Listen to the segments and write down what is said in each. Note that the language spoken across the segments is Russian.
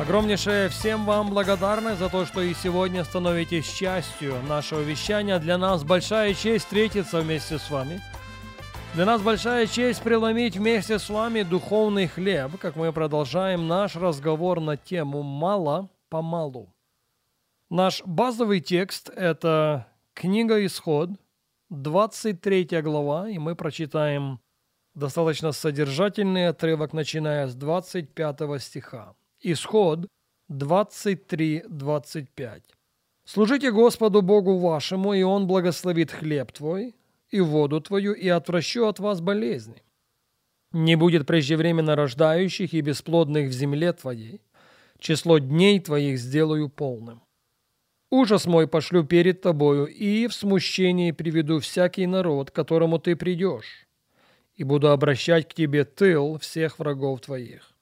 Огромнейшее всем вам благодарны за то, что и сегодня становитесь частью нашего вещания. Для нас большая честь встретиться вместе с вами. Для нас большая честь преломить вместе с вами духовный хлеб, как мы продолжаем наш разговор на тему «Мало-помалу». Наш базовый текст – это книга «Исход», 23 глава, и мы прочитаем достаточно содержательный отрывок, начиная с 25 стиха. Исход 23-25. «Служите Господу Богу вашему, и Он благословит хлеб твой и воду твою, и отвращу от вас болезни. Не будет преждевременно рождающих и бесплодных в земле твоей. Число дней твоих сделаю полным. Ужас мой пошлю перед тобою, и в смущении приведу всякий народ, к которому ты придешь, и буду обращать к тебе тыл всех врагов твоих.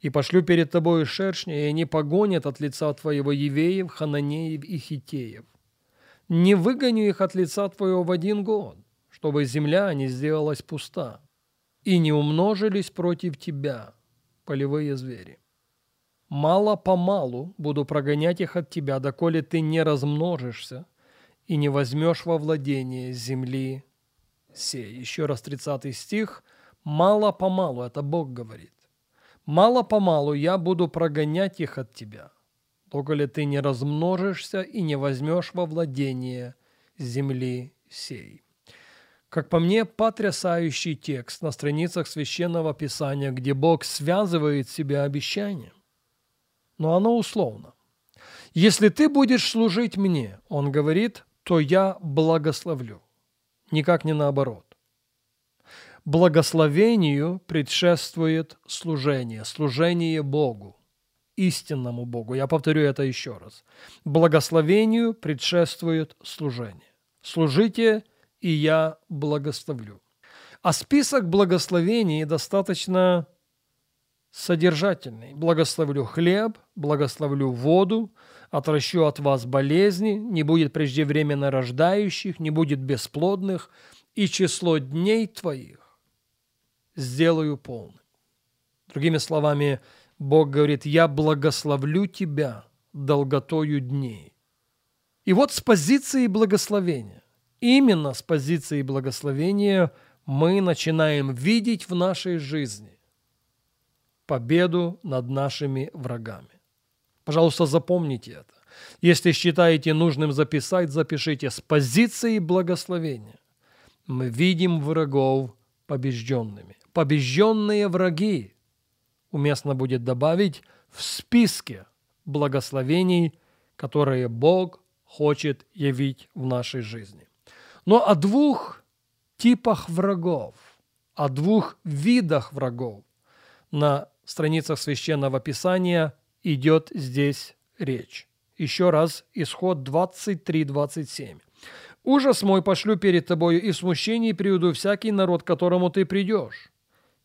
И пошлю перед тобою шершня, и они погонят от лица твоего Евеев, Хананеев и Хитеев. Не выгоню их от лица твоего в один год, чтобы земля не сделалась пуста, и не умножились против тебя полевые звери. Мало-помалу буду прогонять их от тебя, доколе ты не размножишься и не возьмешь во владение земли сей. Еще раз 30 стих. Мало-помалу, это Бог говорит. Мало-помалу я буду прогонять их от тебя, доколе ты не размножишься и не возьмешь во владение земли сей. Как по мне, потрясающий текст на страницах Священного Писания, где Бог связывает себя обещанием. Но оно условно. Если ты будешь служить мне, он говорит, то я благословлю. Никак не наоборот благословению предшествует служение, служение Богу, истинному Богу. Я повторю это еще раз. Благословению предшествует служение. Служите, и я благословлю. А список благословений достаточно содержательный. Благословлю хлеб, благословлю воду, отращу от вас болезни, не будет преждевременно рождающих, не будет бесплодных, и число дней твоих сделаю полным. Другими словами, Бог говорит, я благословлю тебя долготою дней. И вот с позиции благословения, именно с позиции благословения мы начинаем видеть в нашей жизни победу над нашими врагами. Пожалуйста, запомните это. Если считаете нужным записать, запишите. С позиции благословения мы видим врагов побежденными побежденные враги, уместно будет добавить, в списке благословений, которые Бог хочет явить в нашей жизни. Но о двух типах врагов, о двух видах врагов на страницах Священного Писания идет здесь речь. Еще раз, исход 23-27. «Ужас мой пошлю перед тобою, и в смущении приведу всякий народ, к которому ты придешь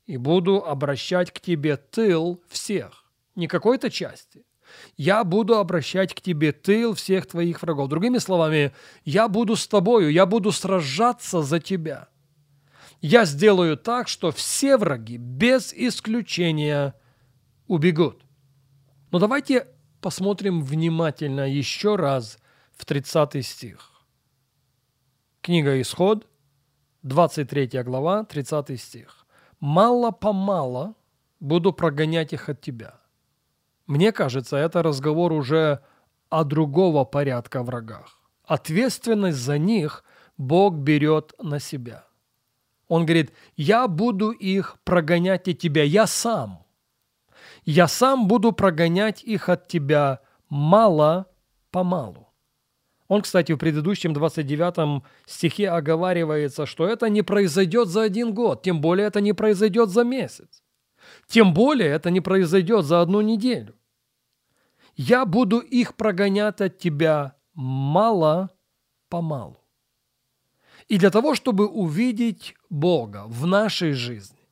и буду обращать к тебе тыл всех, не какой-то части. Я буду обращать к тебе тыл всех твоих врагов. Другими словами, я буду с тобою, я буду сражаться за тебя. Я сделаю так, что все враги без исключения убегут. Но давайте посмотрим внимательно еще раз в 30 стих. Книга Исход, 23 глава, 30 стих мало-помало буду прогонять их от тебя. Мне кажется, это разговор уже о другого порядка врагах. Ответственность за них Бог берет на себя. Он говорит, я буду их прогонять от тебя, я сам. Я сам буду прогонять их от тебя мало-помалу. Он, кстати, в предыдущем 29 стихе оговаривается, что это не произойдет за один год, тем более это не произойдет за месяц. Тем более это не произойдет за одну неделю. я буду их прогонять от тебя мало-помалу. И для того, чтобы увидеть Бога в нашей жизни,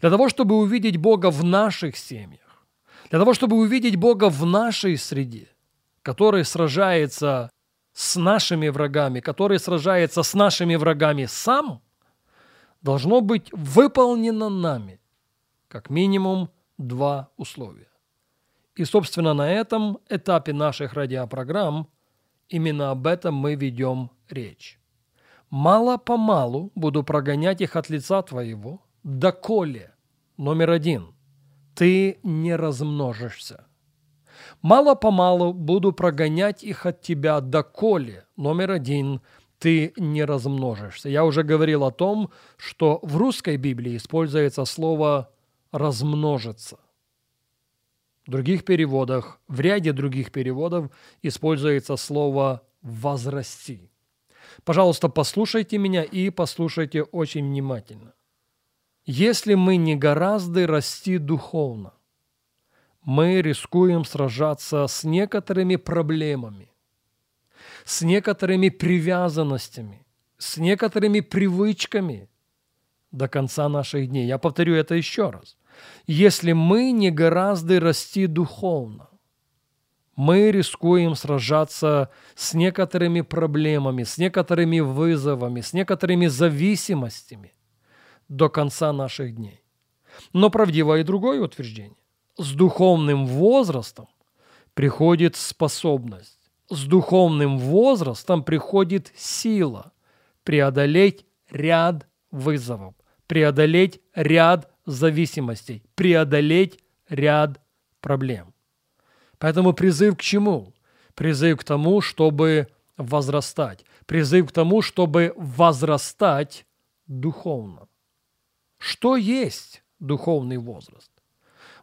для того, чтобы увидеть Бога в наших семьях, для того, чтобы увидеть Бога в нашей среде, который сражается с нашими врагами, который сражается с нашими врагами сам, должно быть выполнено нами как минимум два условия. И, собственно, на этом этапе наших радиопрограмм именно об этом мы ведем речь. Мало-помалу буду прогонять их от лица твоего, доколе, номер один, ты не размножишься. Мало-помалу буду прогонять их от тебя, доколе, номер один, ты не размножишься. Я уже говорил о том, что в русской Библии используется слово «размножиться». В других переводах, в ряде других переводов используется слово «возрасти». Пожалуйста, послушайте меня и послушайте очень внимательно. Если мы не гораздо расти духовно, мы рискуем сражаться с некоторыми проблемами, с некоторыми привязанностями, с некоторыми привычками до конца наших дней. Я повторю это еще раз. Если мы не гораздо расти духовно, мы рискуем сражаться с некоторыми проблемами, с некоторыми вызовами, с некоторыми зависимостями до конца наших дней. Но правдиво и другое утверждение. С духовным возрастом приходит способность, с духовным возрастом приходит сила преодолеть ряд вызовов, преодолеть ряд зависимостей, преодолеть ряд проблем. Поэтому призыв к чему? Призыв к тому, чтобы возрастать. Призыв к тому, чтобы возрастать духовно. Что есть духовный возраст?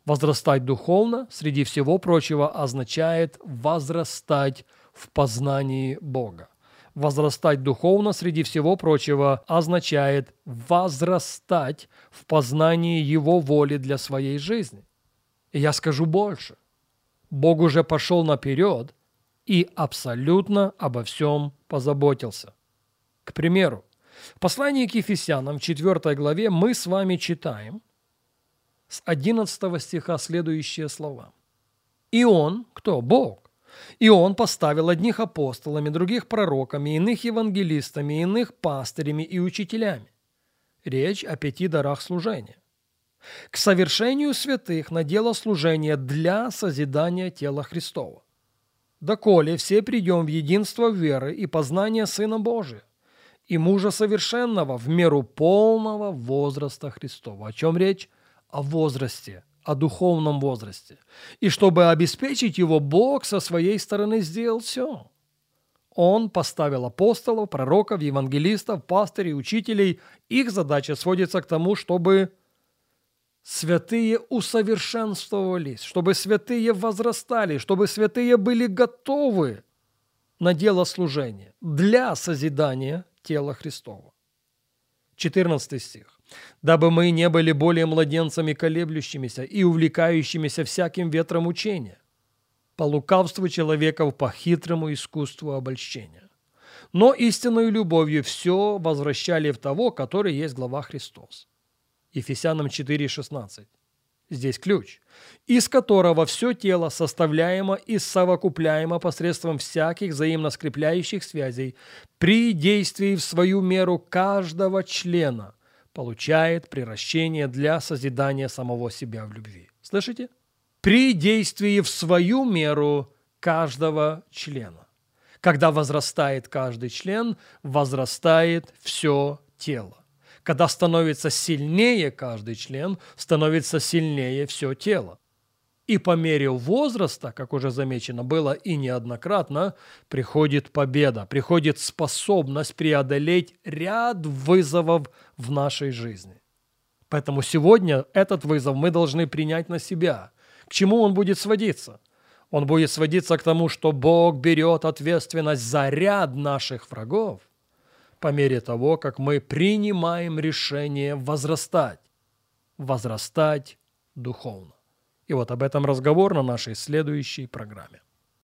Возрастать духовно, среди всего прочего, означает возрастать в познании Бога. Возрастать духовно, среди всего прочего, означает возрастать в познании Его воли для своей жизни. И я скажу больше – Бог уже пошел наперед и абсолютно обо всем позаботился. К примеру, в послании к Ефесянам в 4 главе мы с вами читаем с 11 стиха следующие слова. «И Он, кто? Бог, и Он поставил одних апостолами, других пророками, иных евангелистами, иных пастырями и учителями». Речь о пяти дарах служения к совершению святых на дело служения для созидания тела Христова. Доколе все придем в единство веры и познания Сына Божия и мужа совершенного в меру полного возраста Христова. О чем речь? О возрасте, о духовном возрасте. И чтобы обеспечить его, Бог со своей стороны сделал все. Он поставил апостолов, пророков, евангелистов, пастырей, учителей. Их задача сводится к тому, чтобы святые усовершенствовались, чтобы святые возрастали, чтобы святые были готовы на дело служения для созидания тела Христова. 14 стих. «Дабы мы не были более младенцами колеблющимися и увлекающимися всяким ветром учения, по лукавству человеков, по хитрому искусству обольщения. Но истинной любовью все возвращали в того, который есть глава Христос. Ефесянам 4,16. Здесь ключ, из которого все тело составляемо и совокупляемо посредством всяких взаимно скрепляющих связей при действии в свою меру каждого члена получает приращение для созидания самого себя в любви. Слышите? При действии в свою меру каждого члена. Когда возрастает каждый член, возрастает все тело. Когда становится сильнее каждый член, становится сильнее все тело. И по мере возраста, как уже замечено было и неоднократно, приходит победа, приходит способность преодолеть ряд вызовов в нашей жизни. Поэтому сегодня этот вызов мы должны принять на себя. К чему он будет сводиться? Он будет сводиться к тому, что Бог берет ответственность за ряд наших врагов по мере того, как мы принимаем решение возрастать, возрастать духовно. И вот об этом разговор на нашей следующей программе.